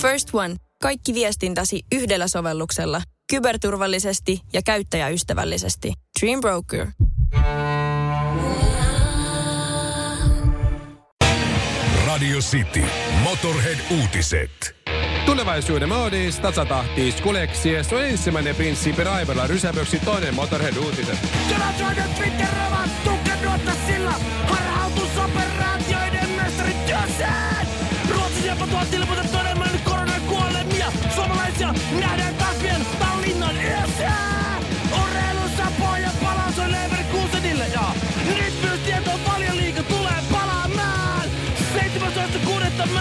First One. Kaikki viestintäsi yhdellä sovelluksella. Kyberturvallisesti ja käyttäjäystävällisesti. Dream Broker. Radio City. Motorhead-uutiset. Tulevaisuuden moodis, tasatahtis, kuleksies on ensimmäinen prinsippi Raivalla rysäpöksi toinen Motorhead-uutiset. Twitter-ravat tukennutta sillä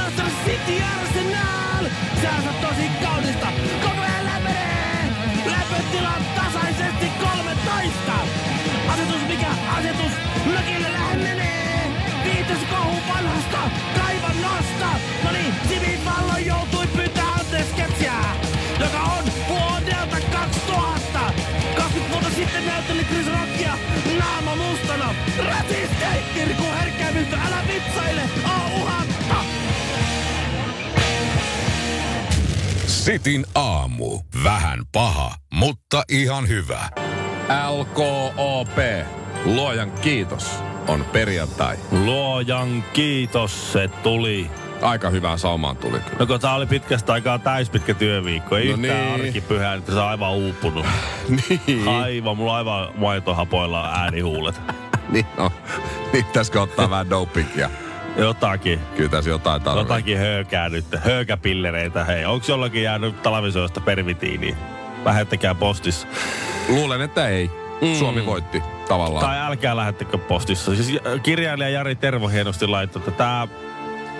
17.6. Manchester City Arsenal. Säänsä tosi kaunista. Koko ajan lämpenee. Lämpötila tasaisesti 13. Asetus mikä asetus mökille lämmenee. Viitos kohu vanhasta kaivannosta. No niin, Simi Vallo joutui pyytää anteeksi ketsiä, joka on vuodelta 2000. 20 vuotta sitten näytteli Chris Rockia naama mustana. Rasistei, Kirku herkkäämistä, älä vitsaile, oo uhatta. Sitin aamu. Vähän paha, mutta ihan hyvä. LKOP. Luojan kiitos. On perjantai. Luojan kiitos, se tuli. Aika hyvään saumaan tuli kyllä. No kun tää oli pitkästä aikaa täyspitkä työviikko, ei No yhtään niin. arkipyhää, että on aivan uupunut. niin. Aivan, mulla aivan maitohapoilla äänihuulet. niin no. Niin pitäisikö ottaa vähän dopingia? Jotakin, Kyllä tässä jotain tarvitsee. jotakin höökää nyt, höökäpillereitä. Hei, onks jollakin jäänyt talvisoista pervitiiniin? Lähettäkää postissa. Luulen, että ei. Mm. Suomi voitti tavallaan. Tai älkää lähettäkö postissa. Siis kirjailija Jari Tervo hienosti laittoi, että tämä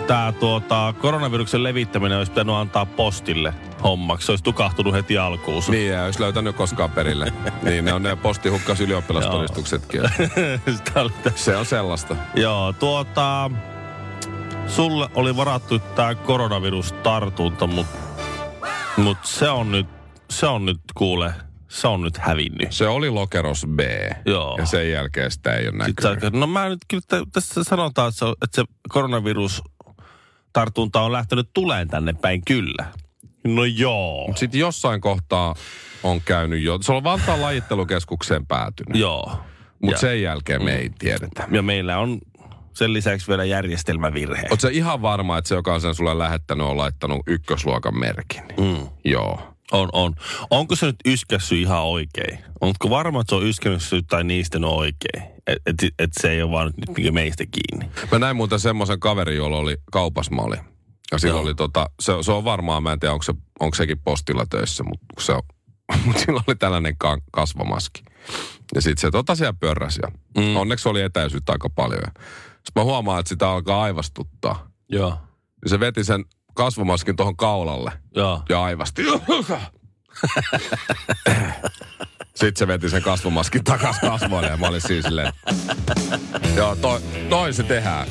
tää tuota, koronaviruksen levittäminen olisi pitänyt antaa postille hommaksi. Se olisi tukahtunut heti alkuun. Niin, ja olisi löytänyt koskaan perille. niin, ne on ne postihukkas ylioppilastodistuksetkin. Se on sellaista. Joo, tuota... Sulle oli varattu tämä koronavirustartunta, mutta mut se on nyt, se on nyt kuule, se on nyt hävinnyt. Se oli lokeros B. Joo. Ja sen jälkeen sitä ei ole Sitten näkynyt. sä, no mä nyt kyllä tä- tässä sanotaan, että se, että se koronavirustartunta on lähtenyt tuleen tänne päin kyllä. No joo. Sitten jossain kohtaa on käynyt jo. Se on Vantaan lajittelukeskukseen päätynyt. Joo. Mutta sen jälkeen me ei tiedetä. Ja meillä on sen lisäksi vielä järjestelmävirhe. Oletko ihan varma, että se, joka on sen sulle lähettänyt, on laittanut ykkösluokan merkin? Mm. Joo. On, on. Onko se nyt yskässy ihan oikein? Onko varma, että se on yskässy tai niistä on oikein? Että et, et se ei ole vaan nyt niinku meistä kiinni. Mä näin muuten semmoisen kaverin, jolla oli kaupas mä olin. Ja sillä Joo. oli tota, se, se on varmaan, mä en tiedä onko, se, onko sekin postilla töissä, mutta se on, mutta sillä oli tällainen ka- kasvamaski. Ja sitten se tota siellä pörräsi ja mm. onneksi oli etäisyyttä aika paljon. Sitten mä huomaan, että sitä alkaa aivastuttaa. Joo. Ja se veti sen kasvomaskin tuohon kaulalle Joo. ja aivasti. Sitten se veti sen kasvomaskin takas kasvoille ja mä olin siis silleen, joo, toi, toi se tehdään.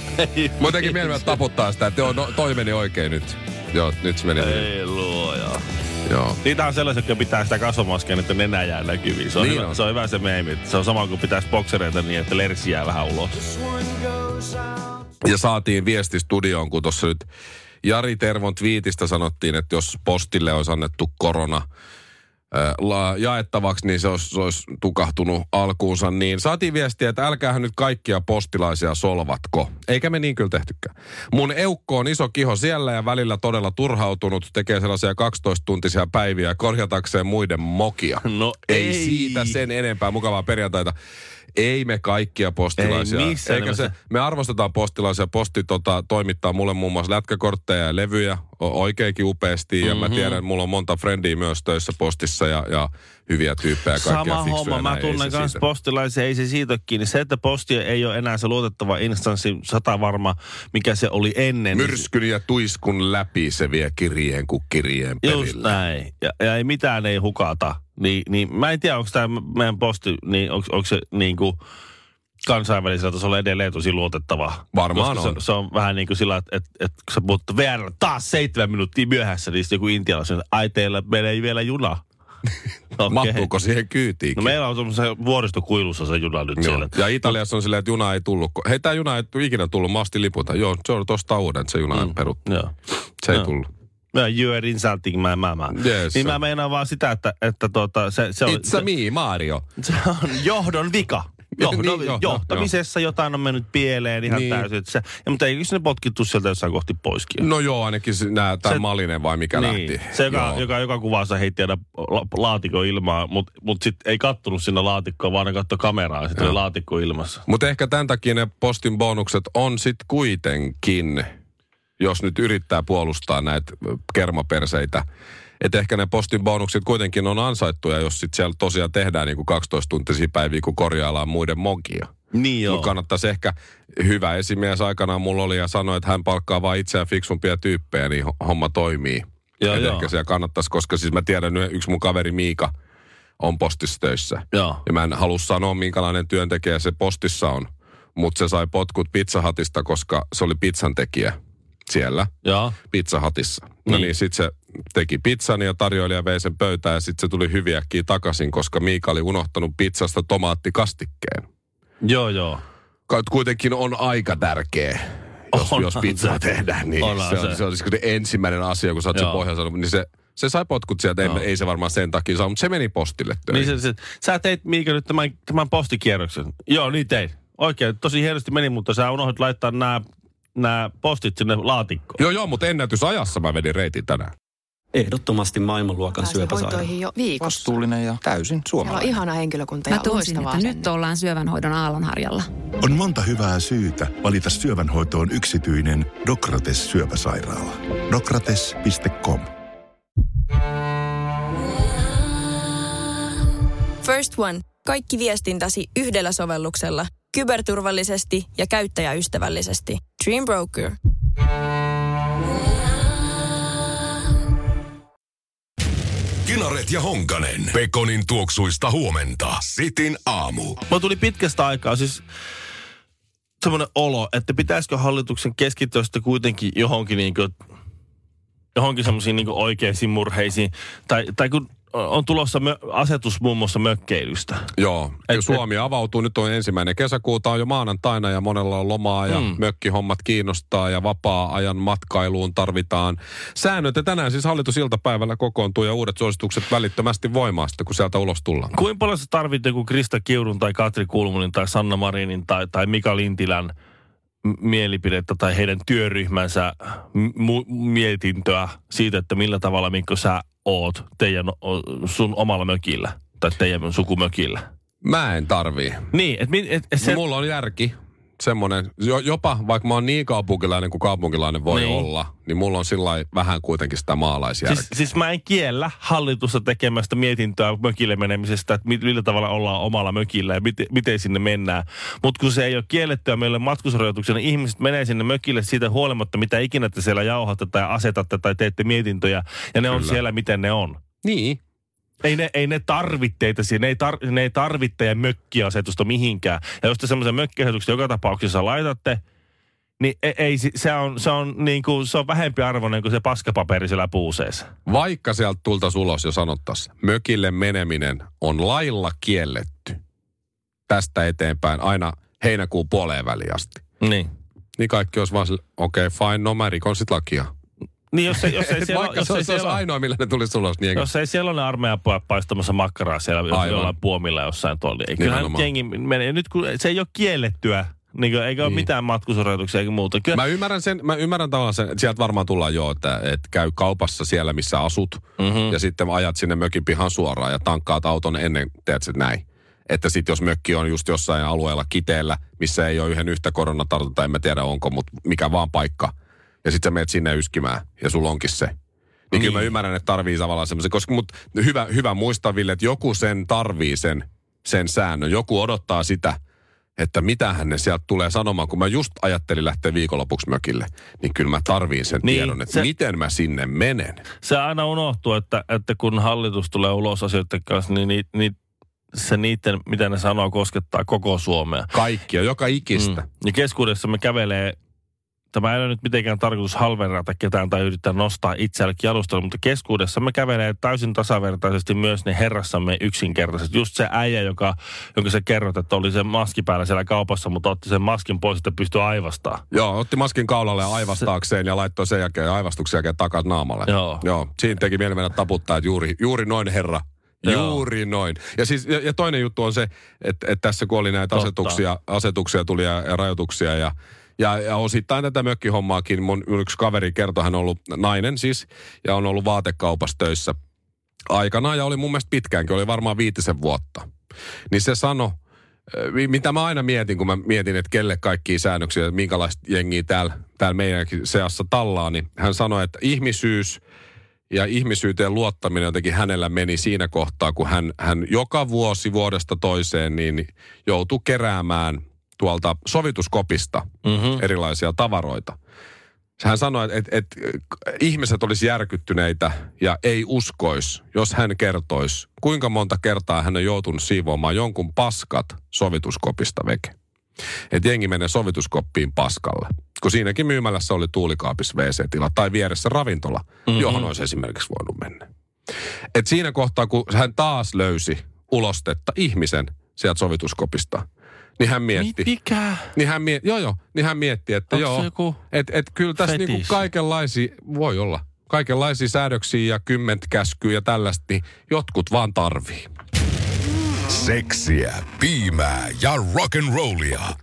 Mä jotenkin mielellä taputtaa sitä, että joo, no, toi meni oikein nyt. Joo, nyt se meni. Ei luoja. Joo. Niitä on sellaisia, jotka pitää sitä kasvomaskia, että nenä jää näkyviin. Se on, Niin hyvä, on. se on hyvä se meemi. Se on sama kuin pitäisi boksereita niin, että lersi jää vähän ulos. Ja saatiin viesti studioon, kun tuossa nyt Jari Tervon twiitistä sanottiin, että jos postille olisi annettu korona jaettavaksi, niin se olisi, se olisi tukahtunut alkuunsa. Niin saatiin viestiä, että älkäähän nyt kaikkia postilaisia solvatko. Eikä me niin kyllä tehtykään. Mun eukko on iso kiho siellä ja välillä todella turhautunut. Tekee sellaisia 12-tuntisia päiviä korjatakseen muiden mokia. No ei, ei. siitä sen enempää. Mukavaa perjantaita. Ei me kaikkia postilaisia. Ei missään Eikä se, me arvostetaan postilaisia. Posti tota, toimittaa mulle muun muassa lätkäkortteja ja levyjä oikeinkin upeasti. Ja Mhm. mä tiedän, että mulla on monta frendiä myös töissä postissa ja, ja hyviä tyyppejä. Sama homma. Mä tunnen myös postilaisia, ei se siitä kiinni. Se, että posti ei ole enää se luotettava instanssi, sata varma, mikä se oli ennen. niin Myrskyn ja tuiskun läpi se vie kirjeen kuin kirjeen Just perille. näin. Ja, ja ei mitään ei hukata. Niin, niin mä en tiedä, onko tämä meidän posti, niin onko, onko se niin kuin kansainvälisellä tasolla edelleen tosi luotettava. Varmaan Koska on. Se, se, on vähän niin kuin sillä, että, että, että kun sä puhut VR taas seitsemän minuuttia myöhässä, niin sitten joku intialainen, että ai teillä menee vielä juna. Okei. Mahtuuko siihen kyytiin? No meillä on semmoisessa vuoristokuilussa se juna nyt Joo. siellä. Ja Italiassa on silleen, että juna ei tullut. Hei, tämä juna ei ikinä tullut, mä astin liputa. Joo, se on tosta uuden, että se juna mm. peruttu. Joo. Se ei Joo. tullut. You are insulting my mama. Yes. Niin mä meinaan vaan sitä, että, että tuota, se, se, on, It's a me, Mario. se, se on johdon vika. Johdon, Niin, johto, johtamisessa jotain on mennyt pieleen ihan Niin. täysin. Se, ja, mutta eikö sinne potkittu sieltä jossain kohti poiskin? No joo, ainakin tämä Se- Malinen vai mikä niin. lähti. Se, joka, Joo. joka, joka kuvassa heitti aina la, laatikon ilmaa, mutta mut sitten ei kattonut sinne laatikkoon, vaan ne katsoi kameraa. Sitten oli laatikko ilmassa. Mutta ehkä tämän takia ne postin bonukset on sitten kuitenkin, jos nyt yrittää puolustaa näitä kermaperseitä, että ehkä ne postin bonukset kuitenkin on ansaittuja, jos sitten siellä tosiaan tehdään niin kuin 12 tuntisia päiviä, kun korjaillaan muiden mogia. Niin joo. Mutta kannattaisi ehkä, hyvä esimies aikanaan mulla oli ja sanoi, että hän palkkaa vain itseään fiksumpia tyyppejä, niin ho- homma toimii. Joo, Et joo. ehkä siellä kannattaisi, koska siis mä tiedän, yksi mun kaveri Miika on postissa töissä. Joo. Ja mä en halua sanoa, minkälainen työntekijä se postissa on. Mutta se sai potkut pizzahatista, koska se oli pizzan tekijä siellä Joo. pizzahatissa. No Niin. niin, sit se teki pizzan ja tarjoilija vei sen pöytään ja sitten se tuli hyviäkin takaisin, koska Miika oli unohtanut pizzasta tomaattikastikkeen. Joo, joo. Kuitenkin on aika tärkeä, jos, Onhan jos pizzaa se. tehdään. Niin Onhan se, on, se. se olisi se ensimmäinen asia, kun sä oot sen Joo. pohjansa, niin se, se sai potkut sieltä. Ei, Joo. ei se varmaan sen takia saa, mutta se meni postille töihin. Niin se, se, sä teit Miika nyt tämän, tämän postikierroksen. Joo, niin tein. Oikein, tosi hienosti meni, mutta sä unohdit laittaa nämä nämä postit sinne laatikkoon. Joo, joo, mutta ennätysajassa mä vedin reitin tänään. Ehdottomasti maailmanluokan syöpäsairaala. hoitoihin jo viikossa. Vastuullinen ja täysin Siellä on suomalainen. ihana henkilökunta Mä ja tunsin, loistava että nyt ollaan syövänhoidon aallonharjalla. On monta hyvää syytä valita syövänhoitoon yksityinen Dokrates syöpäsairaala. Dokrates.com First One. Kaikki viestintäsi yhdellä sovelluksella. Kyberturvallisesti ja käyttäjäystävällisesti. Dream Broker. Kinaret ja Honkanen. Pekonin tuoksuista huomenta. Sitin aamu. Mulla tuli pitkästä aikaa siis semmoinen olo, että pitäisikö hallituksen keskittyä sitten kuitenkin johonkin niin kuin, johonkin semmoisiin niin oikeisiin murheisiin. Tai, tai kun on tulossa mö, asetus muun muassa mökkeilystä. Joo, Et- et, Suomi avautuu, nyt on ensimmäinen kesäkuuta, on jo maanantaina ja monella on lomaa ja Mm. mm. mökkihommat kiinnostaa ja vapaa-ajan matkailuun tarvitaan säännöt. Ja tänään siis hallitus iltapäivällä kokoontuu ja uudet suositukset välittömästi voimaan sitten, kun sieltä ulos tullaan. Kuinka paljon sä tarvit joku Krista Kiurun tai Katri Kulmunin tai Sanna Marinin tai, tai Mika Lintilän mielipidettä tai heidän työryhmänsä mu- mietintöä siitä, että millä tavalla Mikko sä oot teidän, sun omalla mökillä tai teidän sukumökillä. Mä en tarvii. Niin, että et, et Se... se, Mulla on järki. Semmoinen, jo, jopa vaikka mä oon niin kaupunkilainen kuin kaupunkilainen voi Niin. olla, niin mulla on sillä vähän kuitenkin sitä maalaisjärkeä. siis, siis mä en kiellä hallitusta tekemästä mietintöä mökille menemisestä, että mi- millä tavalla ollaan omalla mökillä ja miten, miten sinne mennään. Mutta kun se ei ole kiellettyä meille matkustusrajoituksena, niin ihmiset menee sinne mökille siitä huolimatta, mitä ikinä te siellä jauhatte tai asetatte tai teette mietintöjä. Ja ne on Kyllä. siellä, miten ne on. Niin. Ei ne, ei ne tarvitteita ne ei, tar, ne ei tarvitse teidän mökkiasetusta mihinkään. Ja jos te semmoisen mökkiasetuksen joka tapauksessa laitatte, niin ei, ei si- se on, se on, niin kuin, se on vähempi arvoinen kuin se paskapaperi siellä puuseessa. Vaikka sieltä tultaisiin ulos ja sanottaisiin, mökille meneminen on lailla kielletty tästä eteenpäin aina heinäkuun puoleen väliin asti. Niin. Niin kaikki olisi vaan okei, okay, fine, no mä rikon sit lakia. Niin jos ei, jos ei siellä, Vaikka jos se, ei se olisi siellä, ainoa, millä ne tulisi ulos, niin jos ei siellä ole ne paistamassa makkaraa siellä Aivan. jollain puomilla jossain tuolla. Niin Kyllähän jengi menee. Nyt kun se ei ole kiellettyä, niin kuin, eikä ole Niin. mitään matkustusrajoituksia eikä muuta. Kyllä, Mä ymmärrän sen, mä ymmärrän tavallaan sen, että sieltä varmaan tullaan jo, että, että käy kaupassa siellä, missä asut, Mhm. ja sitten ajat sinne mökin pihan suoraan ja tankkaat auton ennen, teet sen näin. Että sitten jos mökki on just jossain alueella kiteellä, missä ei ole yhden yhtä koronatartuntaa, en mä tiedä onko, mutta mikä vaan paikka. Ja sitten sä menet sinne yskimään ja sulla onkin se. Niin, niin. kyllä mä ymmärrän, että tarvii tavallaan semmoisen, koska mut hyvä, hyvä muistaa Ville, että joku sen tarvii sen, sen säännön. Joku odottaa sitä, että mitähän ne sieltä tulee sanomaan, kun mä just ajattelin lähteä viikonlopuksi mökille, niin kyllä mä tarviin sen Niin, tiedon, että se- se... miten mä sinne menen. se aina unohtuu, että, että kun hallitus tulee ulos asioiden kanssa, niin, niin, niin se niiden, mitä ne sanoo, koskettaa koko Suomea. Kaikkia, joka ikistä. Mm. Ja keskuudessa me kävelee tämä ei ole nyt mitenkään tarkoitus halverata ketään tai yrittää nostaa itseällekin jalustella, mutta keskuudessa me kävelee täysin tasavertaisesti myös ne herrassamme yksinkertaiset. Just se äijä, joka, jonka sä kerrot, että oli se maski päällä siellä kaupassa, mutta otti sen maskin pois, että pystyi aivastaa. Joo, otti maskin kaulalle aivastaakseen ja laittoi sen jälkeen aivastuksen jälkeen takaisin naamalle. Joo. Joo, siinä teki mieli mennä taputtaa, että juuri, juuri noin herra. Joo. Juuri noin. Ja, siis, ja, ja toinen juttu on se, että, että tässä kun oli näitä Totta. asetuksia, asetuksia tuli ja, ja rajoituksia ja, ja, ja osittain tätä mökkihommaakin, mun yksi kaveri kertoi, hän on ollut nainen siis, ja on ollut vaatekaupassa töissä aikanaan ja oli mun mielestä pitkäänkin, oli varmaan viitisen vuotta. Niin se sano, mi- mitä mä aina mietin, kun mä mietin, että kelle kaikkia säännöksiä, minkälaista jengiä täällä, täällä meidänkin seassa tallaa, niin hän sanoi, että ihmisyys ja ihmisyyteen luottaminen jotenkin hänellä meni siinä kohtaa, kun hän, hän joka vuosi vuodesta toiseen niin joutui keräämään tuolta sovituskopista mm-hmm. erilaisia tavaroita. Hän sanoi, että, että, että ihmiset olisi järkyttyneitä ja ei uskois, jos hän kertoisi, kuinka monta kertaa hän on joutunut siivoamaan jonkun paskat sovituskopista veke. Että jengi menee sovituskoppiin paskalle. Kun siinäkin myymälässä oli tuulikaapissa WC-tila tai vieressä ravintola, mm-hmm. johon olisi esimerkiksi voinut mennä. Et siinä kohtaa, kun hän taas löysi ulostetta ihmisen sieltä sovituskopista, niin hän mietti. Mikä? Niin hän mietti, joo joo, niin hän mietti, että Onko se joo, joku että et kyllä tässä niinku kaikenlaisia, voi olla, kaikenlaisia säädöksiä ja kymmentä käskyä ja tällaista, niin jotkut vaan tarvii. Seksiä, piimää ja rock'n'rollia.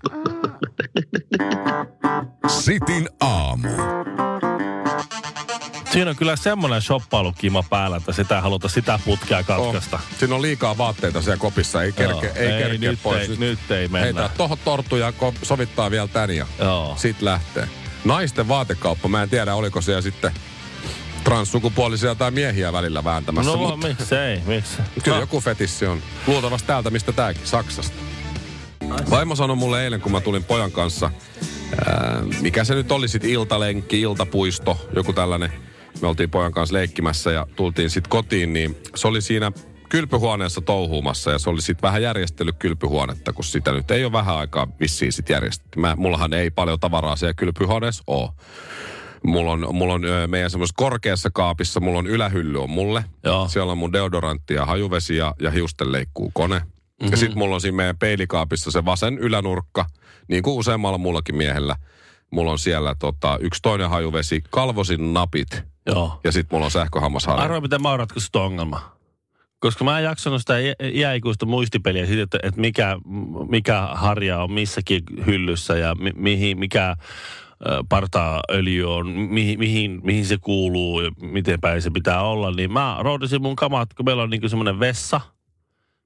Sitin aamu. Siinä on kyllä semmoinen shoppailukima päällä, että sitä ei haluta sitä putkea katkaista. Oh, siinä on liikaa vaatteita siellä kopissa, ei kerke, Joo, ei, ei, kerkeä nyt pois. ei- nyt ei mennä. Heitä tohon torttu ja ko- sovittaa vielä tän ja Joo. sit lähtee. Naisten vaatekauppa, mä en tiedä oliko siellä sitten transsukupuolisia tai miehiä välillä vääntämässä, No mutta miksei, miksi? Kyllä No, joku fetissi on. Luultavasti täältä, mistä tääkin, Saksasta. Vaimo sanoi mulle eilen, kun mä tulin pojan kanssa, ää, mikä se nyt oli sitten iltalenkki, iltapuisto, joku tällainen. Me oltiin pojan kanssa leikkimässä ja tultiin sitten kotiin, niin se oli siinä kylpyhuoneessa touhuumassa ja se oli sitten vähän järjestellyt kylpyhuonetta, kun sitä nyt ei ole vähän aikaa vissiin sitten järjestetty. Mä, mullahan ei paljon tavaraa siellä kylpyhuoneessa ole. Mulla on, mulla on meidän semmoisessa korkeassa kaapissa, mulla on ylähylly on mulle. Joo. Siellä on mun deodorantti ja hajuvesi ja, ja hiustenleikkuu kone. Mm-hmm. Ja sitten mulla on siinä meidän peilikaapissa se vasen ylänurkka, niin kuin useammalla mullakin miehellä. Mulla on siellä tota, yksi toinen hajuvesi, kalvosin napit Joo. ja sitten mulla on sähköhammasharja. Arvoa, miten mä oon ratkaissut ongelma. Koska mä en jaksanut sitä iä- iäikuista muistipeliä siitä, että, että mikä, mikä harja on missäkin hyllyssä ja mi, mihin, mikä partaöljy on, mihin, mihin, mihin se kuuluu ja miten päin se pitää olla. Niin mä roudasin mun kamat, kun meillä on niin semmoinen vessa,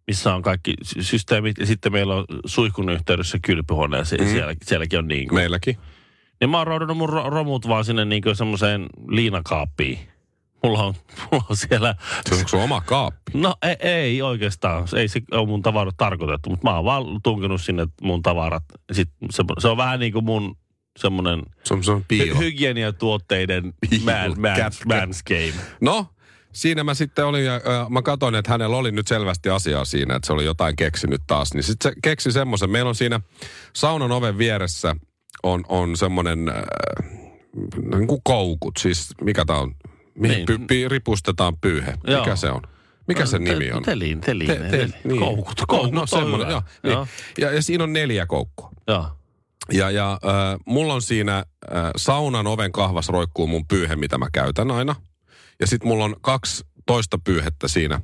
missä on kaikki sy- systeemit ja sitten meillä on suihkun yhteydessä kylpyhuone ja se, mm. siellä, sielläkin on niin kuin. Meilläkin. Niin mä oon roudannut mun ro- romut vaan sinne niin semmoiseen liinakaappiin. Mulla on, mulla on siellä Se on sun oma kaappi. No ei, ei oikeastaan. Ei se ole mun tavarat tarkoitettu, mutta mä oon vaan tunkenut sinne mun tavarat. Sitten se, se on vähän niin kuin mun semmoinen Se on, se on piilo. hy- hygieniatuotteiden man, man, Kätkä. manscape. No, siinä mä sitten olin ja äh, mä katsoin, että hänellä oli nyt selvästi asiaa siinä, että se oli jotain keksinyt taas. Niin sitten se keksi semmoisen. Meillä on siinä saunan oven vieressä on, on semmoinen äh, niin kuin koukut. Siis mikä tää on? Mihin Niin. py, py, ripustetaan pyyhe. Joo. Mikä se on? Mikä se nimi on? Telin, telin. Te- te- niin. Koukut, koukut No, on semmoinen, joo. Niin. Joo. Ja, ja siinä on neljä koukkua. Joo. Ja, ja äh, mulla on siinä äh, saunan oven kahvas roikkuu mun pyyhe, mitä mä käytän aina. Ja sitten mulla on kaksi toista pyyhettä siinä.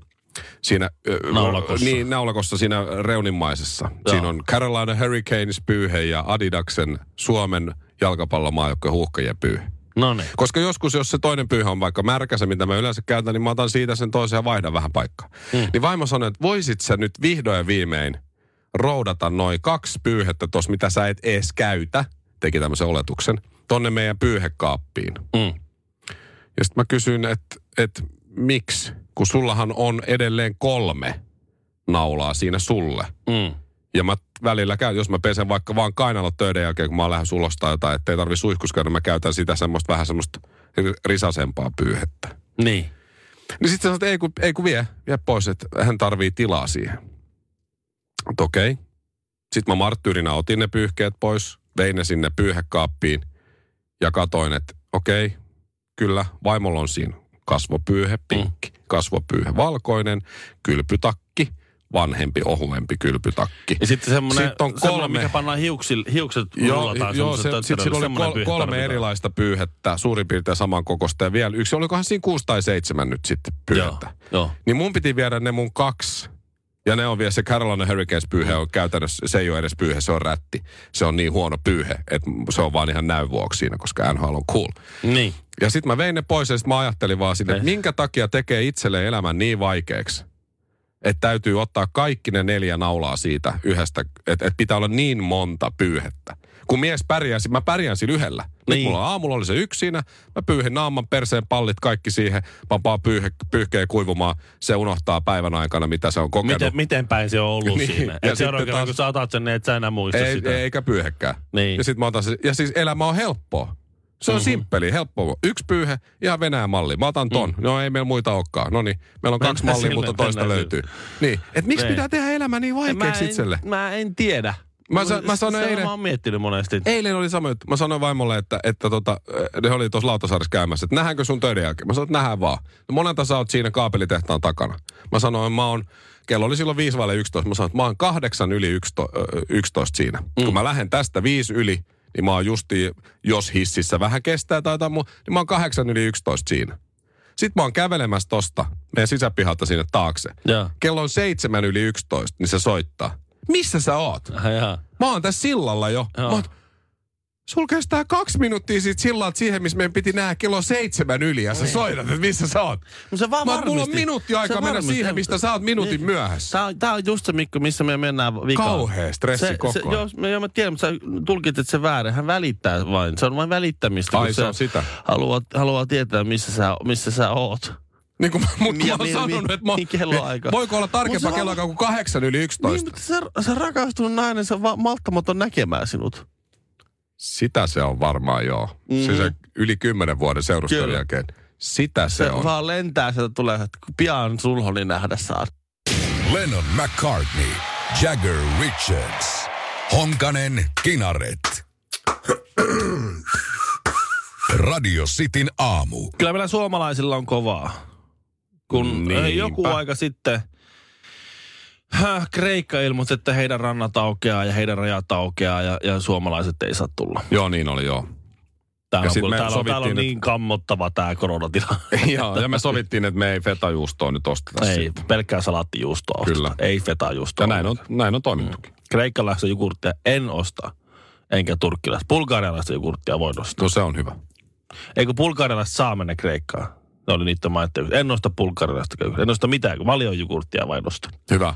Siinä, Naulakossa. Niin, naulakossa siinä reunimmaisessa. Joo. Siinä on Carolina Hurricanes pyyhe ja Adidaksen Suomen jalkapallomaajoukkojen huuhkajien pyyhe. No niin. Koska joskus, jos se toinen pyyhä on vaikka märkä, se mitä mä yleensä käytän, niin mä otan siitä sen toisen ja vaihdan vähän paikkaa. Mm. Niin vaimo sanoi, että voisit sä nyt vihdoin ja viimein roudata noin kaksi pyyhettä tuossa, mitä sä et ees käytä, teki tämmöisen oletuksen, tonne meidän pyyhekaappiin. Mm. Ja sitten mä kysyin, että et, miksi, kun sullahan on edelleen kolme naulaa siinä sulle. Mm. Ja mä välillä käyn, jos mä pesen vaikka vaan kainalot töiden jälkeen, kun mä lähden ulostaa jotain, ettei tarvi suihkuskäydä, mä käytän sitä semmoista vähän semmoista risasempaa pyyhettä. Niin. Niin sitten sanoit, että ei kun, ei kun vie, vie pois, että hän tarvii tilaa siihen. Mutta okei. Okay. Sitten mä marttyyrinä otin ne pyyhkeet pois, vein ne sinne pyyhekaappiin. ja katoin, että okei, kyllä, vaimolla on siinä kasvopyyhe, pinkki, kasvopyyhe, valkoinen, kylpytakki, vanhempi, ohuempi kylpytakki. Ja sitten semmoinen, Sitten on kolme- mikä pannaan hiuksil, hiukset Joo, rullataan joo se, sitten sillä oli kol, pyyhe kolme tarvitaan. erilaista pyyhettä, suurin piirtein samankokoista ja vielä yksi, olikohan siinä kuusi tai seitsemän nyt sitten pyyhettä. Joo, joo. Niin mun piti viedä ne mun kaksi. Ja ne on vielä, se Carolina Hurricanes pyyhe on käytännössä, se ei ole edes pyyhe, se on rätti. Se on niin huono pyyhe, että se on vaan ihan näyn vuoksi siinä, koska NHL on cool. Niin. Ja sitten mä vein ne pois ja sitten mä ajattelin vaan sinne, että minkä takia tekee itselleen elämän niin vaikeaksi, että täytyy ottaa kaikki ne neljä naulaa siitä yhdestä, että, että pitää olla niin monta pyyhettä. Kun mies pärjäsi, mä pärjäsin yhdellä. Nyt Niin. mulla aamulla oli se yksi siinä, mä pyyhin naaman, perseen, pallit, kaikki siihen, vapaa pyyhe, pyyhkeä kuivumaan, se unohtaa päivän aikana, mitä se on kokenut. Miten, miten päin se on ollut Niin. siinä? Ja Ja sitten seuraava kerran, taas- kun sä otat sen, niin et sä enää muista ei, sitä. ei, eikä pyyhekään. Niin. Ja sit mä otan se, ja siis elämä on helppoa. Se on mm-hmm. simppeli, helppo. Yksi pyyhe, ihan Venäjän malli. Mä otan ton. Mm. No ei meillä muita olekaan. No niin, meillä on kaksi Mennään mallia, sille, mutta toista löytyy. Niin, et miksi Niin. pitää tehdä elämä niin vaikeaksi mä, itselle? en, mä en tiedä. Mä sa- mä sanoin eilen- Mä oon miettinyt monesti. Eilen oli sama juttu. Mä sanoin vaimolle, että, että tota, eh, ne oli tuossa Lautasaaressa käymässä, että nähdäänkö sun töiden jälkeen? Mä sanoin, että nähdään vaan. No monelta sä oot siinä kaapelitehtaan takana. Mä sanoin, mä oon, kello oli silloin 5 vaille 11. Mä sanoin, että mä oon kahdeksan yli 11, ö, 11 siinä. Mm. Kun mä lähden tästä viisi yli, niin mä oon justi, jos hississä vähän kestää tai jotain muu, niin mä oon kahdeksan yli 11 siinä. Sitten mä oon kävelemässä tosta, meidän sisäpihalta sinne taakse. Joo. Kello on seitsemän yli 11, niin se soittaa. Missä sä oot? Jaa. Mä oon tässä sillalla jo. Joo. Mä oon, Sul kestää kaksi minuuttia siitä sillalta siihen, missä meidän piti nähdä kello seitsemän yli ja sä soitat, että missä sä oot. No se vaan Mä, mulla on minuutti aikaa mennä varmisti. siihen, mistä sä oot minuutin Niin. myöhässä. Tää on, tää on just se, Mikko, missä me mennään vikaan. Kauhea stressi se, koko se, ajan. joo, mä, joo, mä tiedän, mutta sä tulkitset se väärin. Hän välittää vain. Se on vain välittämistä. Ai, kun se on sitä. Haluaa, haluaa tietää, missä sä, missä sä oot. Niin kuin mä, mut Ja mä oon sanonut, että mä, kelloaika. voiko olla tarkempaa Mut se kello on- kuin kahdeksan yli Niin, yksitoista? mutta se, se rakastunut nainen, se on va- malttamaton näkemään sinut. Sitä se on varmaan joo. Mm. Siis se yli kymmenen vuoden seurustelun jälkeen. Sitä se, Se, on. vaan lentää, sieltä tulee, että pian sulhoni nähdä saa. Lennon McCartney, Jagger Richards, Honkanen Kinaret. Radio Cityn aamu. Kyllä meillä suomalaisilla on kovaa. Kun Niinpä. eh, joku aika sitten häh, Kreikka ilmoitti, että heidän rannat aukeaa ja heidän rajat aukeaa ja, ja suomalaiset ei saa tulla. Joo, niin oli joo. Täällä Ja on, kun, me täällä on, täällä on niin kammottava tämä koronatila. joo, ja me sovittiin, että me ei fetajuustoa nyt osteta ei, siitä. pelkkää salaattijuustoa osteta. Kyllä. Ei fetajuustoa. Ja näin on, näin on toimittukin. Kreikkalaista jogurttia en osta. Enkä turkkilaista. Bulgarialaista jogurttia voin ostaa. No se on hyvä. Eikö bulgarialaista saa mennä Kreikkaan? Ne oli niiden maitteja. En osta bulgarialaista köyhää. En osta mitään. Valion jogurttia vain ostan. Hyvä.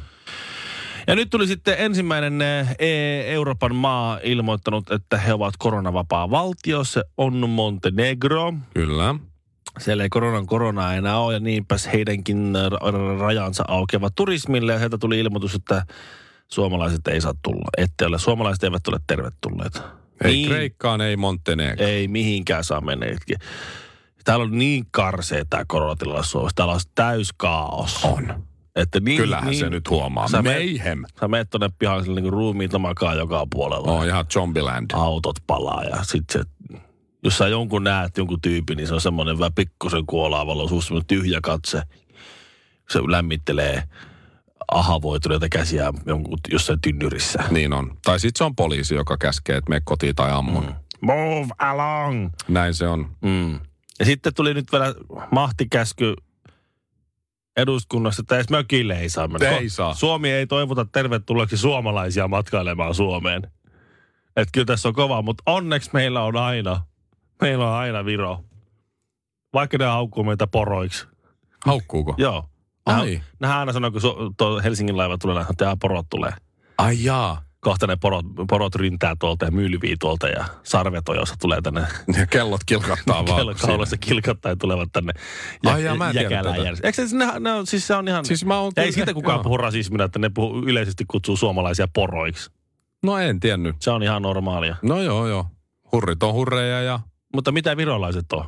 Ja nyt tuli sitten ensimmäinen eh, Euroopan maa ilmoittanut, että he ovat koronavapaa valtio. Se on Montenegro. Kyllä. Siellä ei koronan koronaa enää ole ja niinpäs heidänkin ra- rajansa aukeavat turismille. Ja sieltä tuli ilmoitus, että suomalaiset ei saa tulla. Ette ole, suomalaiset eivät ole tervetulleet. Ei Niin. Kreikkaan, ei Montenegro. Ei mihinkään saa mennä. Täällä on niin karsea tämä koronatilanne Suomessa. Täällä on täys kaos. On. Että niin, Kyllähän niin, se nyt huomaa. Sä meet- Mayhem. Sä menet tonne pihalle, sillä niin ruumiita makaa joka puolella. On ihan Zombieland. Autot palaa ja sit se, jos sä jonkun näet, jonkun tyypin, niin se on semmoinen vähän pikkusen kuolaavalla, suus semmoinen tyhjä katse. Se lämmittelee ahavoituneita käsiä jonkun, jossain tynnyrissä. Niin on. Tai sitten se on poliisi, joka käskee, että me kotiin tai ammun. Mm. Move along! Näin se on. Mm. Ja sitten tuli nyt vielä mahtikäsky eduskunnasta, että edes mökille ei saa mennä. Ei saa. Suomi ei toivota tervetulleeksi suomalaisia matkailemaan Suomeen. Että kyllä tässä on kova, mutta onneksi meillä on aina, meillä on aina Viro. Vaikka ne haukkuu meitä poroiksi. Haukkuuko? Joo. Ai. Nehän aina sanoo, kun su- Helsingin laiva tulee, että "Tää porot tulee. Ai jaa. Kohta ne porot, porot ryntää tuolta ja mylvii tuolta ja sarvetojossa tulee tänne Ja kellot kilkattaa vaan. kello kaulassa kilkattaa ja tulevat tänne Ai jaa, mä en Eikö se, ne, ne on, siis se on ihan... Siis mä oon ei kyllä- siitä kukaan joo. puhu rasismina, että ne puhuu, yleisesti kutsuu suomalaisia poroiksi. No en tiennyt. Se on ihan normaalia. No joo, joo. Hurrit on hurreja ja Mutta mitä virolaiset on?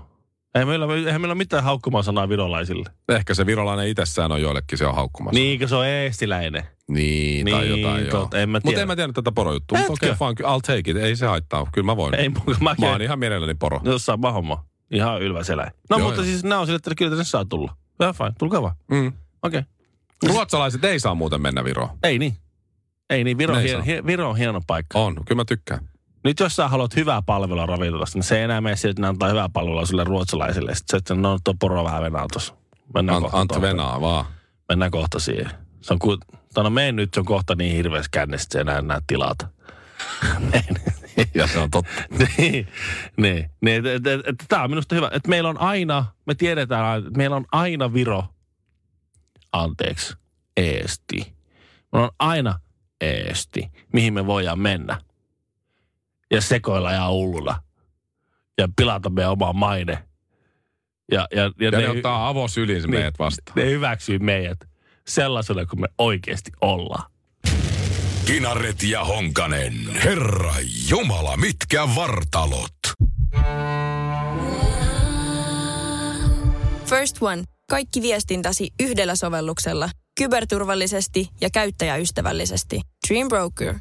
Eihän meillä, eihän meillä ole mitään haukkumaan sanaa virolaisille. ehkä se virolainen itsessään on joillekin se on haukkumassa. Niinkö se on eestiläinen? Niin, tai Niin, jotain joo. totta, en mä Mutta tiedä. en mä tiedä tätä porojuttua. Mutta okei, okay, fine. I'll take it. Ei se haittaa. Kyllä mä voin. Ei mulla, mä, Mä oon ihan mielelläni poro. No sama homma. Ihan ylväseläin. No Joo, mutta joo. siis nämä on sille, että kyllä tänne saa tulla. Ihan fine, tulkaa vaan. Mm. Okei. Okay. Ruotsalaiset ei saa muuten mennä Viroon. Ei niin. Ei niin, Viro, hien, hien, Viro on hieno paikka. On, kyllä mä tykkään. Nyt jos sä haluat hyvää palvelua ravintolasta, niin se ei enää mene siitä, että ne antaa hyvää palvelua sille ruotsalaisille. Sitten se, että no tuo poro vähän venaa tuossa. Mennään, Ant, kohta Ant tuohon. Venaa vaan. Mennään kohta siihen. Se on ku, tai no mene nyt, se on kohta niin hirveässä kännessä, että se enää tilata. Ja se on totta. niin, niin, niin et, et, et, et, tämä on minusta hyvä. Että meillä on aina, me tiedetään, että meillä on aina Viro, anteeksi, Eesti. Meillä on aina Eesti, mihin me voidaan mennä. Ja sekoilla ja hulluna. Ja pilata meidän oma maine. Ja, ja, ja, Ja ne hy- ottaa avosylin Niin. meidät vastaan. ne hyväksyy meidät sellaisena kuin me oikeasti ollaan. Kinaret ja Honkanen. Herra Jumala, mitkä vartalot. First One. Kaikki viestintäsi yhdellä sovelluksella. Kyberturvallisesti ja käyttäjäystävällisesti. Dream Broker.